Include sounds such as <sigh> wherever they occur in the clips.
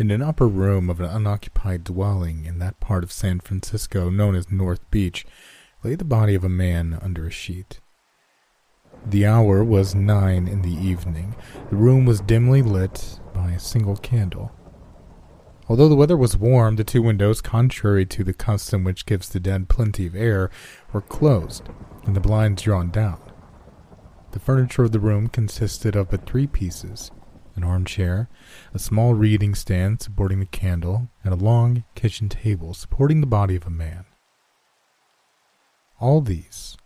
In an upper room of an unoccupied dwelling in that part of San Francisco known as North Beach lay the body of a man under a sheet. The hour was nine in the evening. The room was dimly lit by a single candle. Although the weather was warm, the two windows, contrary to the custom which gives the dead plenty of air, were closed and the blinds drawn down. The furniture of the room consisted of but three pieces an armchair, a small reading stand supporting the candle, and a long kitchen table supporting the body of a man. All these,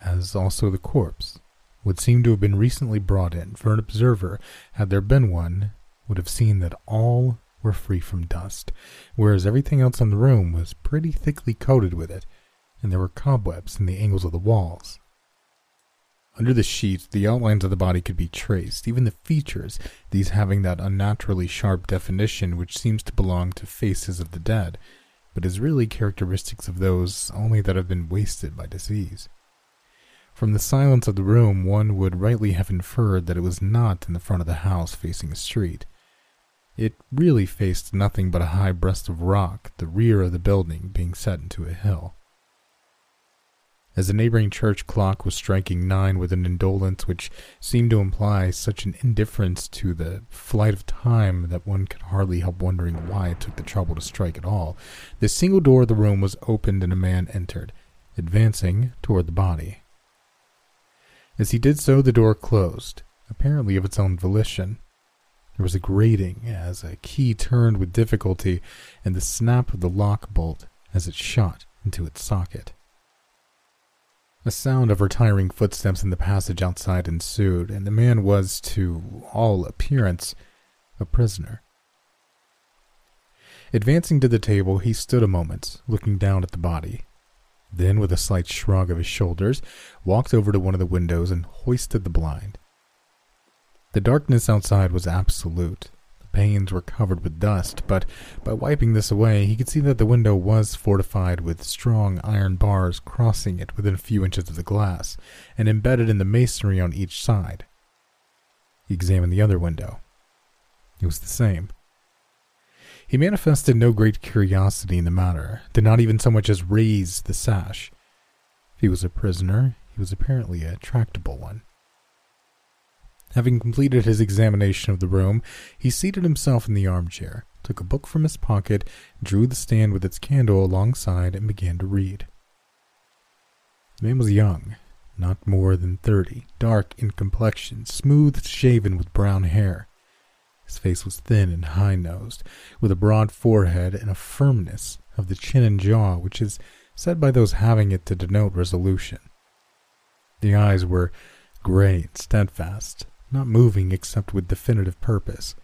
as also the corpse, would seem to have been recently brought in, for an observer, had there been one, would have seen that all were free from dust, whereas everything else in the room was pretty thickly coated with it, and there were cobwebs in the angles of the walls. Under the sheet, the outlines of the body could be traced, even the features, these having that unnaturally sharp definition which seems to belong to faces of the dead, but is really characteristics of those only that have been wasted by disease. From the silence of the room, one would rightly have inferred that it was not in the front of the house facing a street. It really faced nothing but a high breast of rock, the rear of the building being set into a hill. As the neighboring church clock was striking nine with an indolence which seemed to imply such an indifference to the flight of time that one could hardly help wondering why it took the trouble to strike at all, the single door of the room was opened and a man entered, advancing toward the body. As he did so, the door closed, apparently of its own volition. There was a grating as a key turned with difficulty, and the snap of the lock bolt as it shot into its socket. A sound of retiring footsteps in the passage outside ensued, and the man was, to all appearance, a prisoner. Advancing to the table, he stood a moment, looking down at the body. Then, with a slight shrug of his shoulders, walked over to one of the windows and hoisted the blind. The darkness outside was absolute, panes were covered with dust, but by wiping this away, he could see that the window was fortified with strong iron bars crossing it within a few inches of the glass, and embedded in the masonry on each side. He examined the other window. It was the same. He manifested no great curiosity in the matter, did not even so much as raise the sash. If he was a prisoner, he was apparently a tractable one. Having completed his examination of the room, he seated himself in the armchair, took a book from his pocket, drew the stand with its candle alongside, and began to read. The man was young, not more than thirty, dark in complexion, smooth shaven with brown hair. His face was thin and high nosed, with a broad forehead and a firmness of the chin and jaw which is said by those having it to denote resolution. The eyes were gray and steadfast, not moving except with definitive purpose.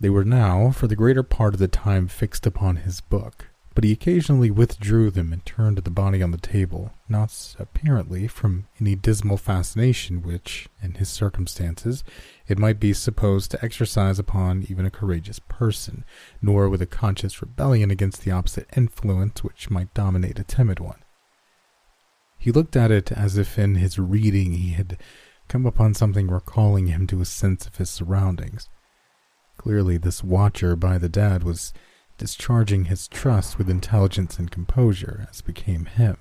They were now, for the greater part of the time, fixed upon his book, but he occasionally withdrew them and turned the body on the table, not apparently from any dismal fascination which, in his circumstances, it might be supposed to exercise upon even a courageous person, nor with a conscious rebellion against the opposite influence which might dominate a timid one. He looked at it as if in his reading he had come upon something recalling him to a sense of his surroundings. Clearly, this watcher by the dead was discharging his trust with intelligence and composure, as became him.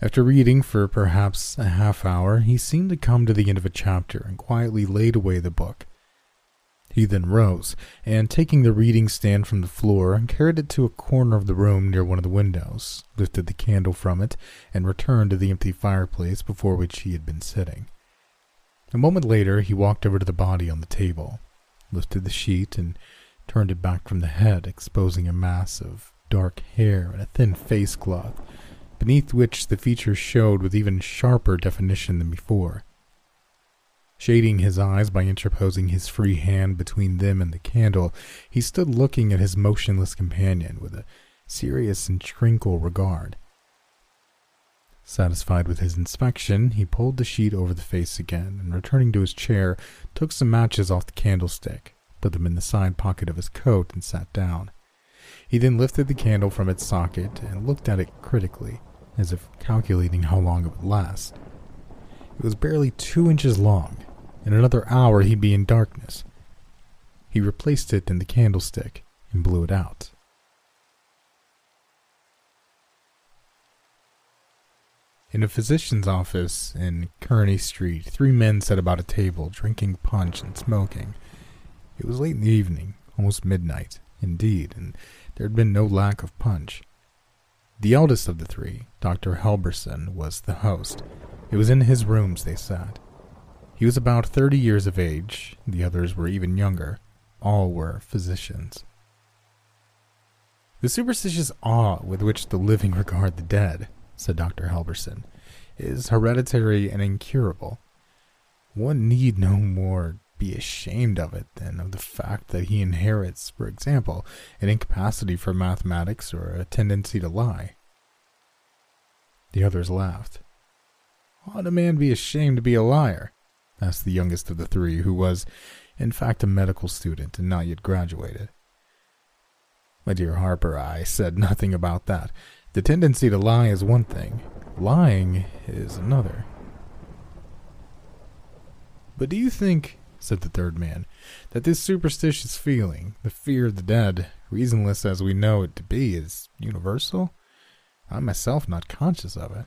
After reading for perhaps a half hour, he seemed to come to the end of a chapter and quietly laid away the book, he then rose, and taking the reading stand from the floor, carried it to a corner of the room near one of the windows, lifted the candle from it, and returned to the empty fireplace before which he had been sitting. A moment later, he walked over to the body on the table, lifted the sheet, and turned it back from the head, exposing a mass of dark hair and a thin face cloth, beneath which the features showed with even sharper definition than before. Shading his eyes by interposing his free hand between them and the candle, he stood looking at his motionless companion with a serious and tranquil regard. Satisfied with his inspection, he pulled the sheet over the face again, and returning to his chair, took some matches off the candlestick, put them in the side pocket of his coat, and sat down. He then lifted the candle from its socket and looked at it critically, as if calculating how long it would last. It was barely two inches long. In another hour, he'd be in darkness. He replaced it in the candlestick and blew it out. In a physician's office in Kearny Street, three men sat about a table, drinking punch and smoking. It was late in the evening, almost midnight, indeed, and there had been no lack of punch. The eldest of the three, Dr. Helberson, was the host. It was in his rooms they sat. He was about thirty years of age, the others were even younger. All were physicians. The superstitious awe with which the living regard the dead said Dr. Helberson, is hereditary and incurable. One need no more be ashamed of it than of the fact that he inherits, for example, an incapacity for mathematics or a tendency to lie. The others laughed. Ought a man be ashamed to be a liar? Asked the youngest of the three, who was, in fact, a medical student and not yet graduated. My dear Harper, I said <laughs> nothing about that. The tendency to lie is one thing, lying is another. But do you think, said the third man, that this superstitious feeling, the fear of the dead, reasonless as we know it to be, is universal? I'm myself not conscious of it.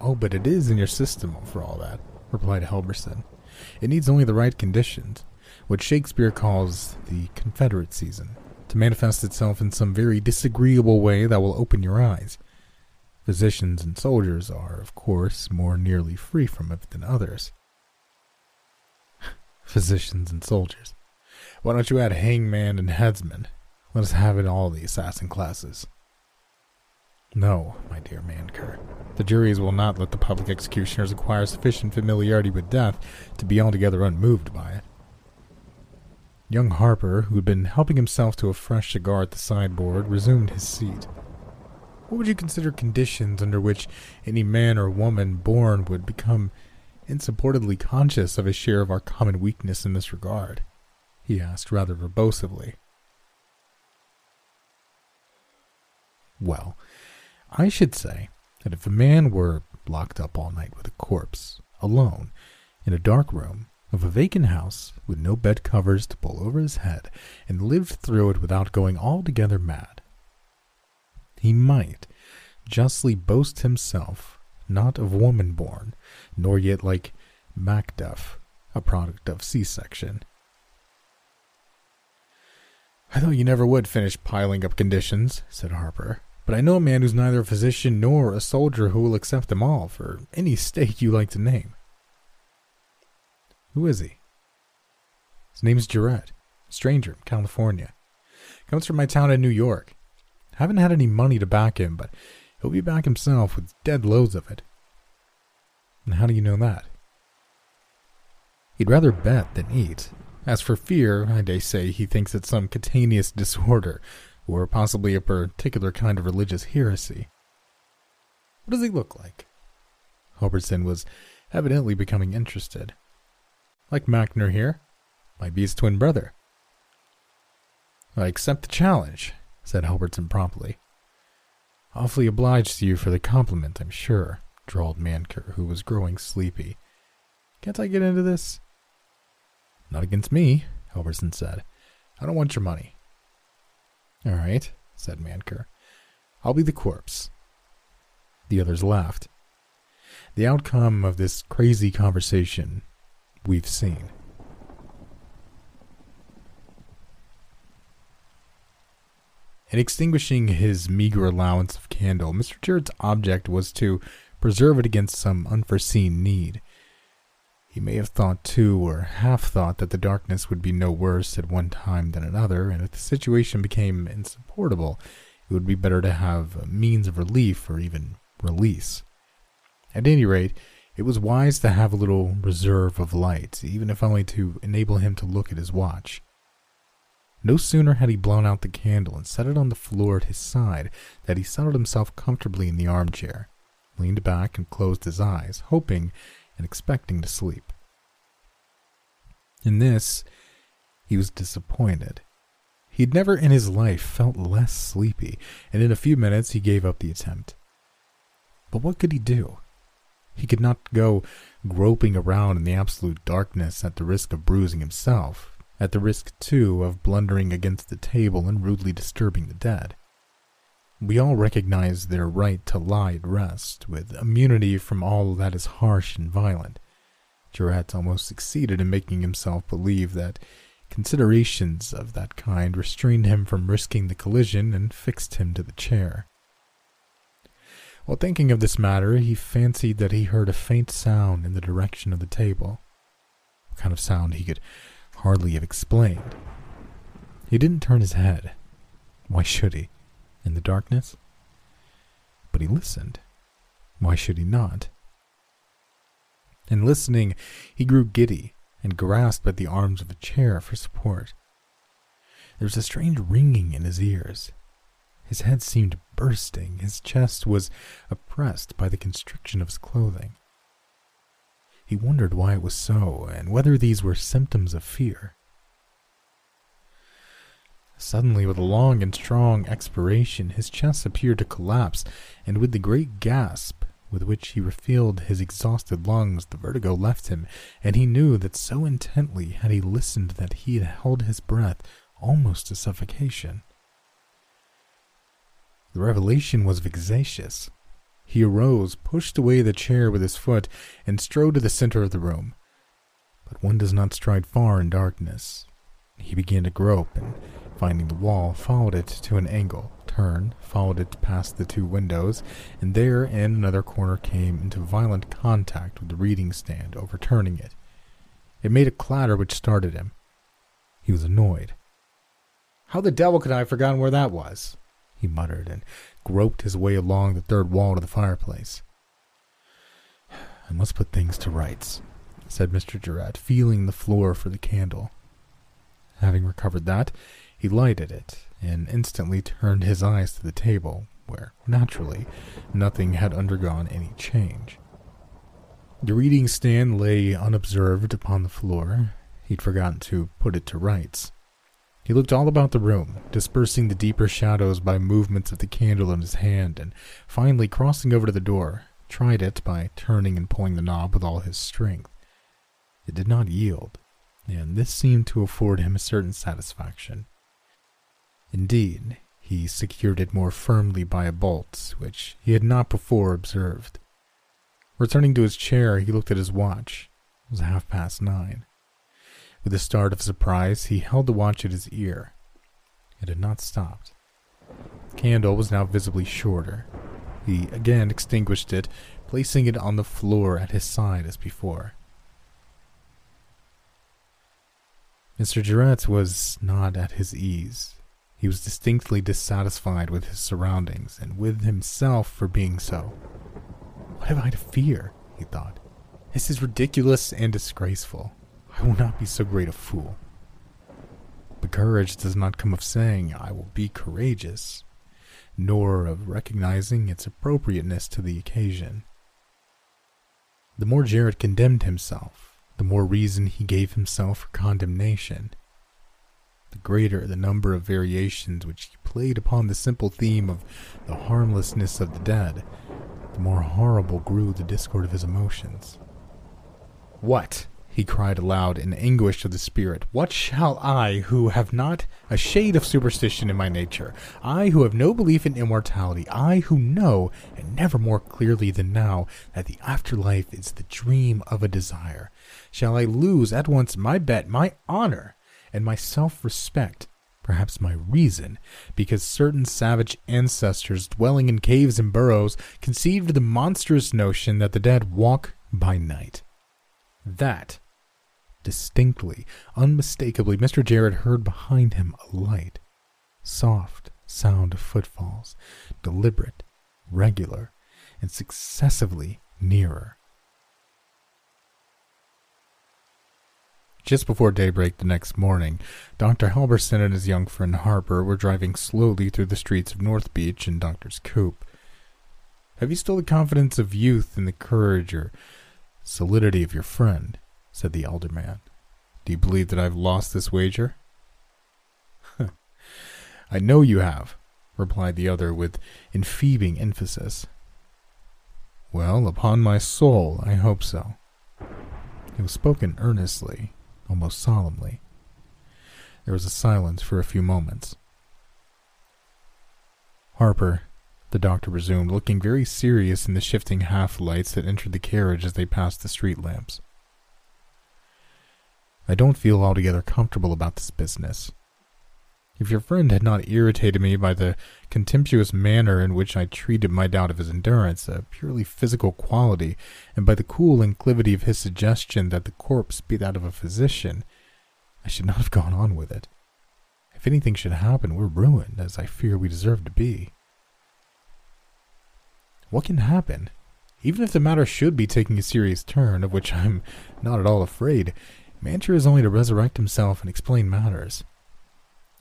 Oh, but it is in your system for all that, replied Helberson. It needs only the right conditions, what Shakespeare calls the Confederate season to manifest itself in some very disagreeable way that will open your eyes. Physicians and soldiers are, of course, more nearly free from it than others. <laughs> Physicians and soldiers. Why don't you add hangman and headsman? Let us have it all the assassin classes. No, my dear Mancher. The juries will not let the public executioners acquire sufficient familiarity with death to be altogether unmoved by it. Young Harper, who had been helping himself to a fresh cigar at the sideboard, resumed his seat. What would you consider conditions under which any man or woman born would become insupportably conscious of a share of our common weakness in this regard? he asked rather verbosely. Well, I should say that if a man were locked up all night with a corpse, alone, in a dark room, of a vacant house with no bed covers to pull over his head and lived through it without going altogether mad. He might justly boast himself not of woman born, nor yet like Macduff, a product of C section. I thought you never would finish piling up conditions, said Harper, but I know a man who's neither a physician nor a soldier who will accept them all for any <laughs> stake you like to name. Who is he? His name's Jarette. Stranger, California. Comes from my town in New York. Haven't had any money to back him, but he'll be back himself with dead loads of it. And how do you know that? He'd rather bet than eat. As for fear, I dare say he thinks it's some cutaneous <laughs> disorder, or possibly a particular kind of religious heresy. What does he look like? Robertson was evidently becoming interested like Mancher here. Might be his twin brother. I accept the challenge, said Halbertson promptly. Awfully obliged to you for the compliment, I'm sure, drawled Manker, who was growing sleepy. Can't I get into this? Not against me, Halberson said. I don't want your money. All right, said Manker. I'll be the corpse. The others laughed. The outcome of this crazy conversation we've seen. In extinguishing his meager allowance of candle, Mr. Jarette's object was to preserve it against some unforeseen need. He may have thought, too, or half thought, that the darkness would be no worse at one time than another, and if the situation became insupportable, it would be better to have a means of relief or even release. At any rate, it was wise to have a little reserve of light, even if only to enable him to look at his watch. No sooner had he blown out the candle and set it on the floor at his side than he settled himself comfortably in the armchair, leaned back, and closed his eyes, hoping and expecting to sleep. In this, he was disappointed. He'd never in his life felt less sleepy, and in a few minutes he gave up the attempt. But what could he do? He could not go groping around in the absolute darkness at the risk of bruising himself, at the risk, too, of blundering against the table and rudely disturbing the dead. We all recognize their right to lie at rest, with immunity from all that is harsh and violent. Jarette almost succeeded in making himself believe that considerations of that kind restrained him from risking the collision and fixed him to the chair. While thinking of this matter, he fancied that he heard a faint sound in the direction of the table. A kind of sound he could hardly have explained. He didn't turn his head. Why should he? In the darkness. But he listened. Why should he not? In listening, he grew giddy and grasped at the arms of a chair for support. There was a strange ringing in his ears. His head seemed bursting, his chest was oppressed by the constriction of his clothing. He wondered why it was so, and whether these were symptoms of fear. Suddenly, with a long and strong expiration, his chest appeared to collapse, and with the great gasp with which he refilled his exhausted lungs, the vertigo left him, and he knew that so intently had he listened that he had held his breath almost to suffocation. The revelation was vexatious. He arose, pushed away the chair with his foot, and strode to the center of the room. But one does not stride far in darkness. He began to grope, and Finding the wall, followed it to an angle, turned, followed it past the two windows, and there in another corner came into violent contact with the reading stand, overturning it. It made a clatter which started him. He was annoyed. How the devil could I have forgotten where that was? he muttered, and groped his way along the third wall to the fireplace. I must put things to rights, said Mr. Jarette, feeling the floor for the candle. Having recovered that, he lighted it and instantly turned his eyes to the table, where, naturally, nothing had undergone any change. The reading stand lay unobserved upon the floor. He'd forgotten to put it to rights. He looked all about the room, dispersing the deeper shadows by movements of the candle in his hand, and finally, crossing over to the door, tried it by turning and pulling the knob with all his strength. It did not yield, and this seemed to afford him a certain satisfaction. Indeed, he secured it more firmly by a bolt, which he had not before observed. Returning to his chair, he looked at his watch. It was half past nine. With a start of surprise, he held the watch at his ear. It had not stopped. The candle was now visibly shorter. He again extinguished it, placing it on the floor at his side as before. Mr. Jarette was not at his ease. He was distinctly dissatisfied with his surroundings and with himself for being so. What have I to fear? he thought. This is ridiculous and disgraceful. I will not be so great a fool. But courage does not come of saying, I will be courageous, nor of recognizing its appropriateness to the occasion. The more Jarette condemned himself, the more reason he gave himself for condemnation the greater the number of variations which he played upon the simple theme of the harmlessness of the dead, the more horrible grew the discord of his emotions. What? he cried aloud in anguish of the spirit. What shall I, who have not a shade of superstition in my nature, I who have no belief in immortality, I who know, and never more clearly than now, that the afterlife is the dream of a desire, shall I lose at once my bet, my honor, and my self respect, perhaps my reason, because certain savage ancestors dwelling in caves and burrows conceived the monstrous notion that the dead walk by night. That, distinctly, unmistakably, Mr. Jarette heard behind him a light, soft sound of footfalls, deliberate, regular, and successively nearer. Just before daybreak the next morning, Dr. Halverson and his young friend Harper were driving slowly through the streets of North Beach in Doctor's coupe. Have you still the confidence of youth and the courage or solidity of your friend? said the elder man. Do you believe that I've lost this wager? I know you have, replied the other with enfeebling emphasis. Well, upon my soul, I hope so. It was spoken earnestly, almost solemnly. There was a silence for a few moments. Harper, the doctor resumed, looking very serious in the shifting half lights that entered the carriage as they passed the street lamps. I don't feel altogether comfortable about this business. If your friend had not irritated me by the contemptuous manner in which I treated my doubt of his endurance, a purely physical quality, and by the cool inclivity of his suggestion that the corpse be that of a physician, I should not have gone on with it. If anything should happen, we're ruined, as I fear we deserve to be. What can happen? Even if the matter should be taking a serious turn, of which I'm not at all afraid, Mancher is only to resurrect himself and explain matters.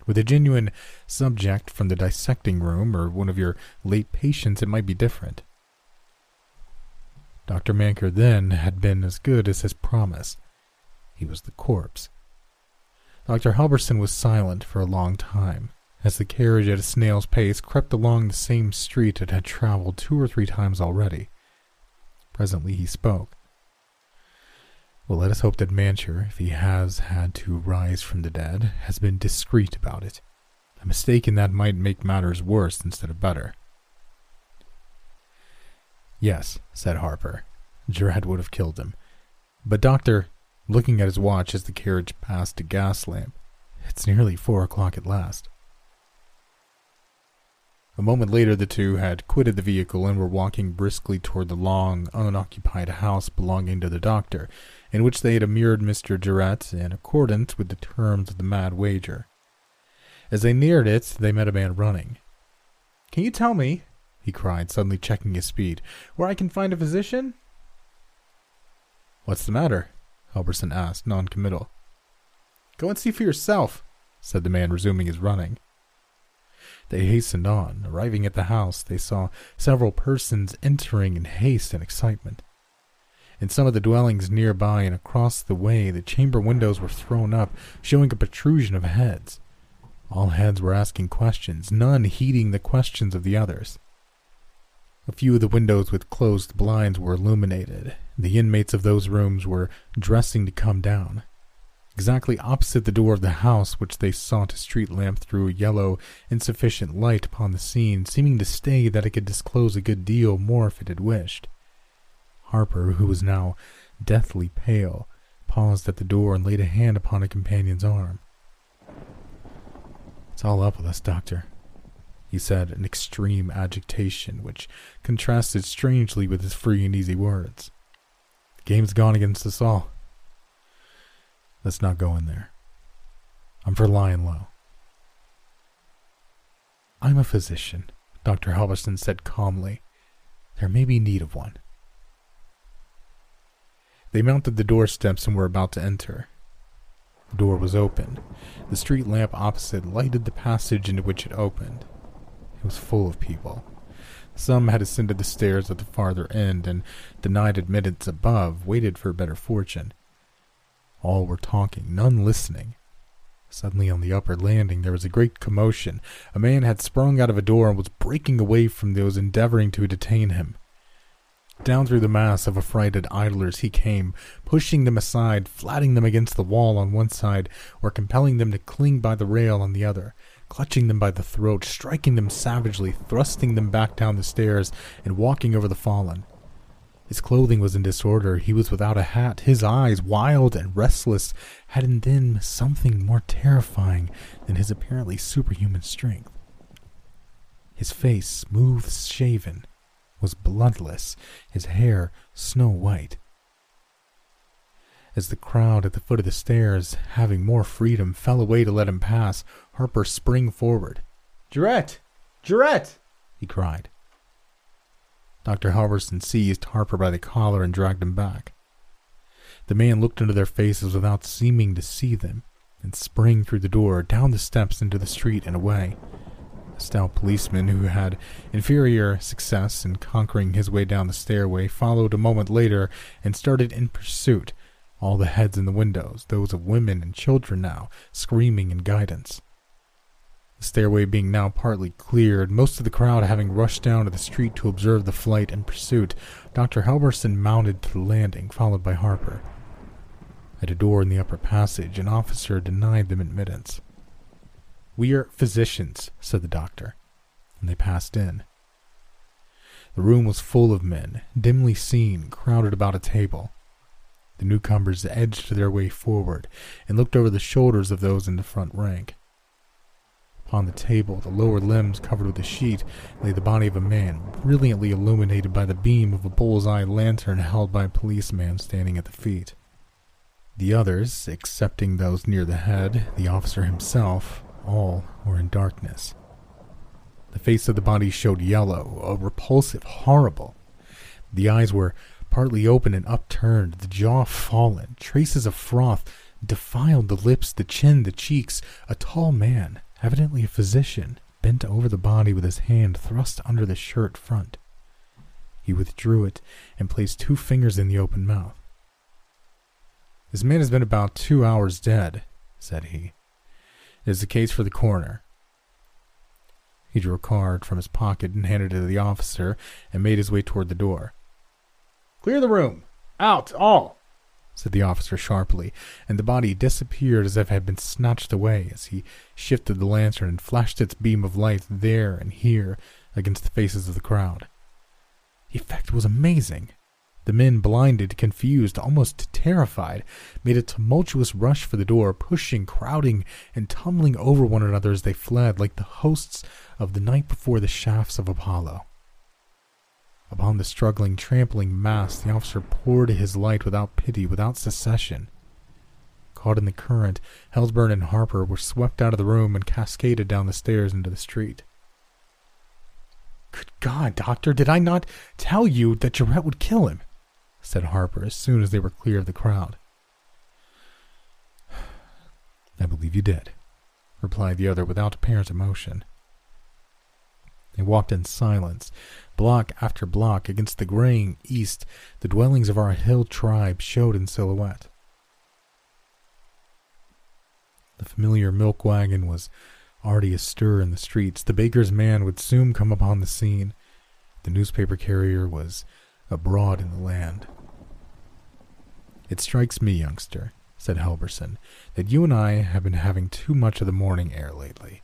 With a genuine subject from the dissecting room or one of your late patients, it might be different. Dr. Manker then had been as good as his promise. He was the corpse. Dr. Halverson was silent for a long time, as the carriage at a snail's pace crept along the same street it had traveled two or three times already. Presently he spoke. Well, let us hope that Mancher, if he has had to rise from the dead, has been discreet about it. A mistake in that might make matters worse instead of better. Yes, said Harper. Jarette would have killed him. But, Doctor, looking at his watch as the carriage passed a gas lamp, it's nearly four o'clock at last. A moment later, the two had quitted the vehicle and were walking briskly toward the long, unoccupied house belonging to the doctor, in which they had immured Mr. Jarette in accordance with the terms of the mad wager. As they neared it, they met a man running. Can you tell me, he cried, suddenly checking his speed, where I can find a physician? What's the matter? Halverson asked, noncommittal. Go and see for yourself, said the man, resuming his running. They hastened on. Arriving at the house, they saw several persons entering in haste and excitement. In some of the dwellings nearby and across the way, the chamber windows were thrown up, showing a protrusion of heads. All heads were asking questions, none heeding the questions of the others. A few of the windows with closed blinds were illuminated. The inmates of those rooms were dressing to come down. Exactly opposite the door of the house, which they sought a street lamp threw a yellow, insufficient light upon the scene, seeming to say that it could disclose a good deal more if it had wished. Harper, who was now deathly pale, paused at the door and laid a hand upon a companion's arm. It's all up with us, Doctor, he said in extreme agitation, which contrasted strangely with his free and easy words. The game's gone against us all. Let's not go in there. I'm for lying low. I'm a physician, Dr. Halverson said calmly. There may be need of one. They mounted the doorsteps and were about to enter. The door was open. The street lamp opposite lighted the passage into which it opened. It was full of people. Some had ascended the stairs at the farther end and, denied admittance above, waited for better fortune. All were talking, none listening. Suddenly, on the upper landing, there was a great commotion. A man had sprung out of a door and was breaking away from those endeavoring to detain him. Down through the mass of affrighted idlers he came, pushing them aside, flatting them against the wall on one side, or compelling them to cling by the rail on the other, clutching them by the throat, striking them savagely, thrusting them back down the stairs, and walking over the fallen. His clothing was in disorder. He was without a hat. His eyes, wild and restless, had in them something more terrifying than his apparently superhuman strength. His face, smooth shaven, was bloodless, his hair snow white. As the crowd at the foot of the stairs, having more freedom, fell away to let him pass, Harper sprang forward. Jarette! Jarette! he cried. Dr. Halverson seized Harper by the collar and dragged him back. The man looked into their faces without seeming to see them and sprang through the door, down the steps into the street and away. A stout policeman who had inferior success in conquering his way down the stairway followed a moment later and started in pursuit, all the heads in the windows, those of women and children now, screaming in guidance. The stairway being now partly cleared, most of the crowd having rushed down to the street to observe the flight and pursuit, Dr. Halverson mounted to the landing, followed by Harper. At a door in the upper passage, an officer denied them admittance. We are physicians, said the doctor, and they passed in. The room was full of men, dimly seen, crowded about a table. The newcomers edged their way forward and looked over the shoulders of those in the front rank. Upon the table, the lower limbs covered with a sheet, lay the body of a man, brilliantly illuminated by the beam of a bull's-eye lantern held by a policeman standing at the feet. The others, excepting those near the head, the officer himself, all were in darkness. The face of the body showed yellow, a repulsive, horrible. The eyes were partly open and upturned, the jaw fallen. Traces of froth defiled the lips, the chin, the cheeks. A tall man, evidently a physician, bent over the body with his hand thrust under the shirt front. He withdrew it and placed two fingers in the open mouth. This man has been about two hours dead, said he. It is the case for the coroner. He drew a card from his pocket and handed it to the officer and made his way toward the door. Clear the room! Out, all! Said the officer sharply, and the body disappeared as if it had been snatched away as he shifted the lantern and flashed its beam of light there and here against the faces of the crowd. The effect was amazing. The men, blinded, confused, almost terrified, made a tumultuous rush for the door, pushing, crowding, and tumbling over one another as they fled, like the hosts of the night before the shafts of Apollo. Upon the struggling, trampling mass, the officer poured his light without pity, without cessation. Caught in the current, Hellsburn and Harper were swept out of the room and cascaded down the stairs into the street. Good God, Doctor, did I not tell you that Jarette would kill him? said Harper as soon as they were clear of the crowd. I believe you did, replied the other without apparent emotion. They walked in silence, block after block against the graying east. The dwellings of our hill tribe showed in silhouette. The familiar milk wagon was already astir in the streets. The baker's man would soon come upon the scene. The newspaper carrier was abroad in the land. It strikes me, youngster, said Halverson, that you and I have been having too much of the morning air lately.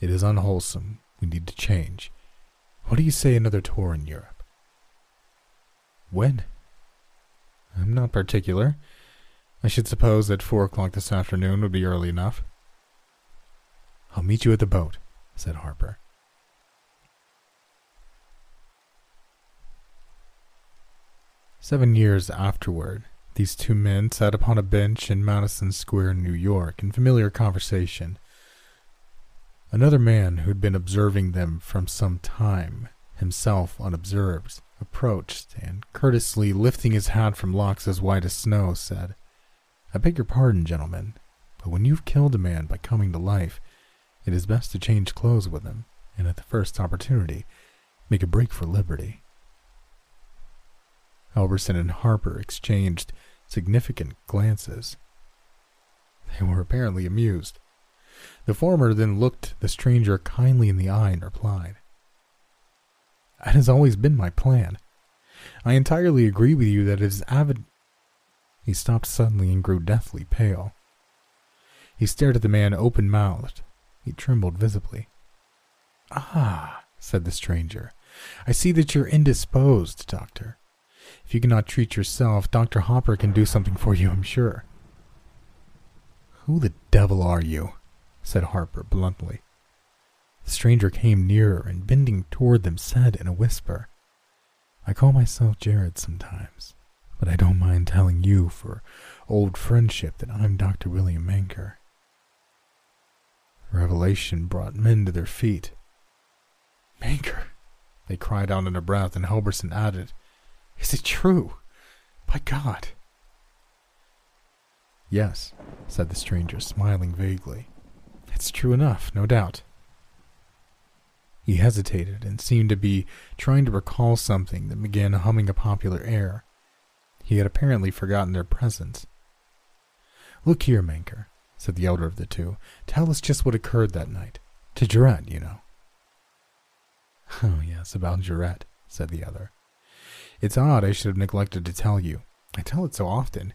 It is unwholesome. We need to change. What do you say another tour in Europe? When? I'm not particular. I should suppose that four o'clock this afternoon would be early enough. I'll meet you at the boat, said Harper. Seven years afterward, these two men sat upon a bench in Madison Square, New York, in familiar conversation. Another man who had been observing them from some time, himself unobserved, approached, and courteously lifting his hat from locks as white as snow, said, I beg your pardon, gentlemen, but when you've killed a man by coming to life, it is best to change clothes with him, and at the first opportunity, make a break for liberty. Halverson and Harper exchanged significant glances. They were apparently amused. The former then looked the stranger kindly in the eye and replied, That has always been my plan. I entirely agree with you that it is avid. He stopped suddenly and grew deathly pale. He stared at the man open mouthed. He trembled visibly. Ah, said the stranger, I see that you're indisposed, doctor. If you cannot treat yourself, Dr. Harper can do something for you, I'm sure. Who the devil are you? Said Harper bluntly. The stranger came nearer and, bending toward them, said in a whisper, I call myself Jared sometimes, but I don't mind telling you for old friendship that I'm Dr. William Manker. Revelation brought men to their feet. Manker, they cried out under breath, and Halverson added, Is it true? By God. Yes, said the stranger, smiling vaguely. It's true enough, no doubt. He hesitated and seemed to be trying to recall something that began humming a popular air. He had apparently forgotten their presence. Look here, Manker, said the elder of the two. Tell us just what occurred that night. To Jarette, you know. <laughs> Oh, yes, about Jarette, said the other. It's odd I should have neglected to tell you. I tell it so often.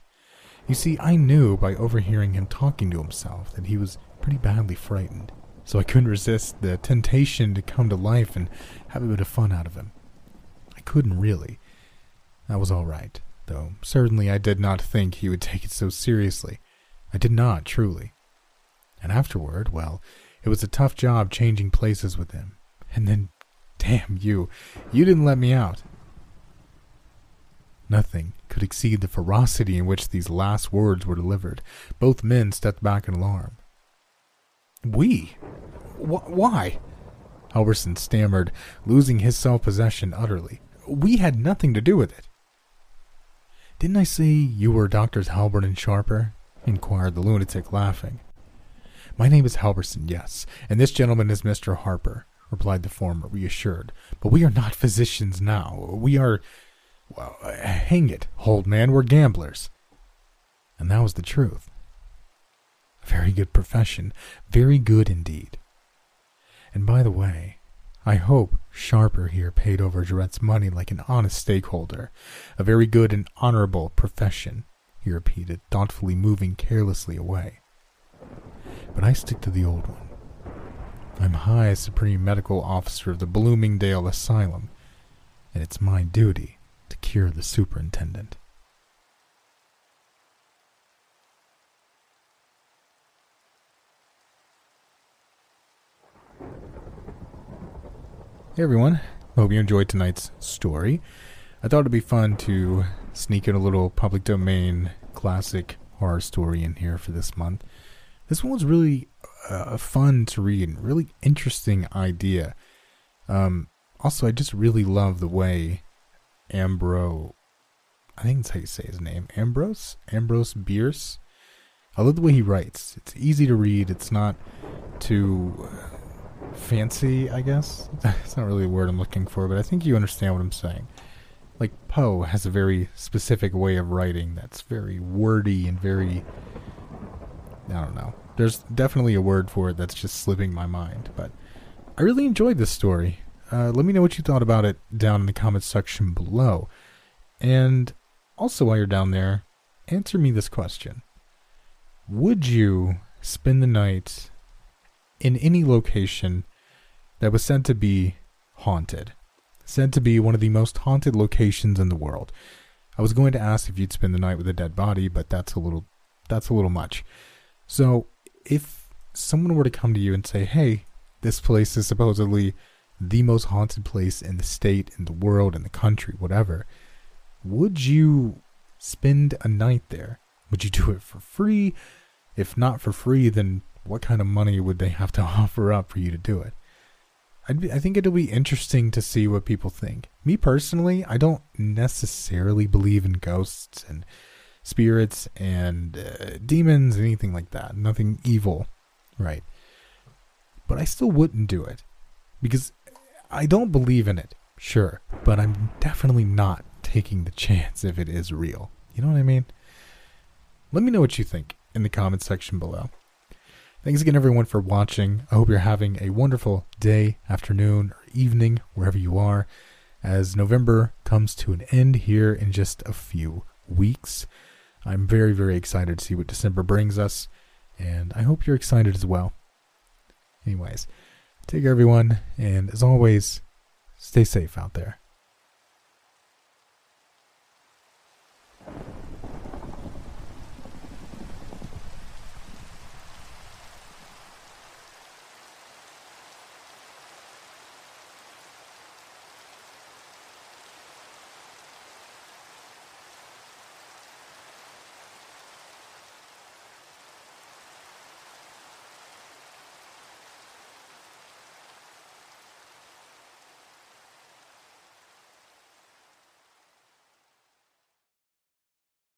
You see, I knew by overhearing him talking to himself that he was pretty badly frightened so I couldn't resist the temptation to come to life and have a bit of fun out of him. I couldn't really. That was all right, though certainly I did not think he would take it so seriously. I did not, truly. And afterward, well, it was a tough job changing places with him. And then, damn you, you didn't let me out. Nothing could exceed the ferocity in which these last words were delivered. Both men stepped back in alarm. We? Wh- why? Halverson stammered, losing his self possession utterly. We had nothing to do with it. Didn't I say you were Doctors Halbert and Sharper? inquired the lunatic, laughing. My name is Halverson, yes, and this gentleman is Mr. Harper, replied the former, reassured. But we are not physicians now. We are. Well, hang it, old man, we're gamblers. And that was the truth. A very good profession, very good indeed. And by the way, I hope Sharper here paid over Jarette's money like an honest stakeholder. A very good and honorable profession, he repeated, thoughtfully moving carelessly away. But I stick to the old one. I'm High Supreme Medical Officer of the Bloomingdale Asylum, and it's my duty to cure the superintendent. Hey everyone, hope you enjoyed tonight's story. I thought it'd be fun to sneak in a little public domain classic horror story in here for this month. This one was really uh, fun to read and really interesting idea. Um, also, I just really love the way Ambrose, I think that's how you say his name, Ambrose? Ambrose Bierce? I love the way he writes. It's easy to read, it's not too fancy, I guess. It's <laughs> not really a word I'm looking for, but I think you understand what I'm saying. Like Poe has a very specific way of writing that's very wordy and very I don't know. There's definitely a word for it that's just slipping my mind, but I really enjoyed this story. Uh, let me know what you thought about it down in the comments section below. And also, while you're down there, answer me this question Would you spend the night in any location that was said to be haunted, said to be one of the most haunted locations in the world. I was going to ask if you'd spend the night with a dead body, but that's a little that's a little much. So, if someone were to come to you and say, "Hey, this place is supposedly the most haunted place in the state, in the world, in the country, whatever," would you spend a night there? Would you do it for free? If not for free, then what kind of money would they have to <laughs> offer up for you to do it? Be, i think it'll be interesting to see what people think. Me personally, I don't necessarily believe in ghosts and spirits and uh, demons, anything like that. Nothing evil, right? But I still wouldn't do it because I don't believe in it, sure, but I'm definitely not taking the chance if it is real. You know what I mean? Let me know what you think in the comment section below. Thanks again, everyone, for watching. I hope you're having a wonderful day, afternoon, or evening, wherever you are, as November comes to an end here in just a few weeks. I'm very, very excited to see what December brings us, and I hope you're excited as well. Anyways, take care, everyone, and as always, stay safe out there.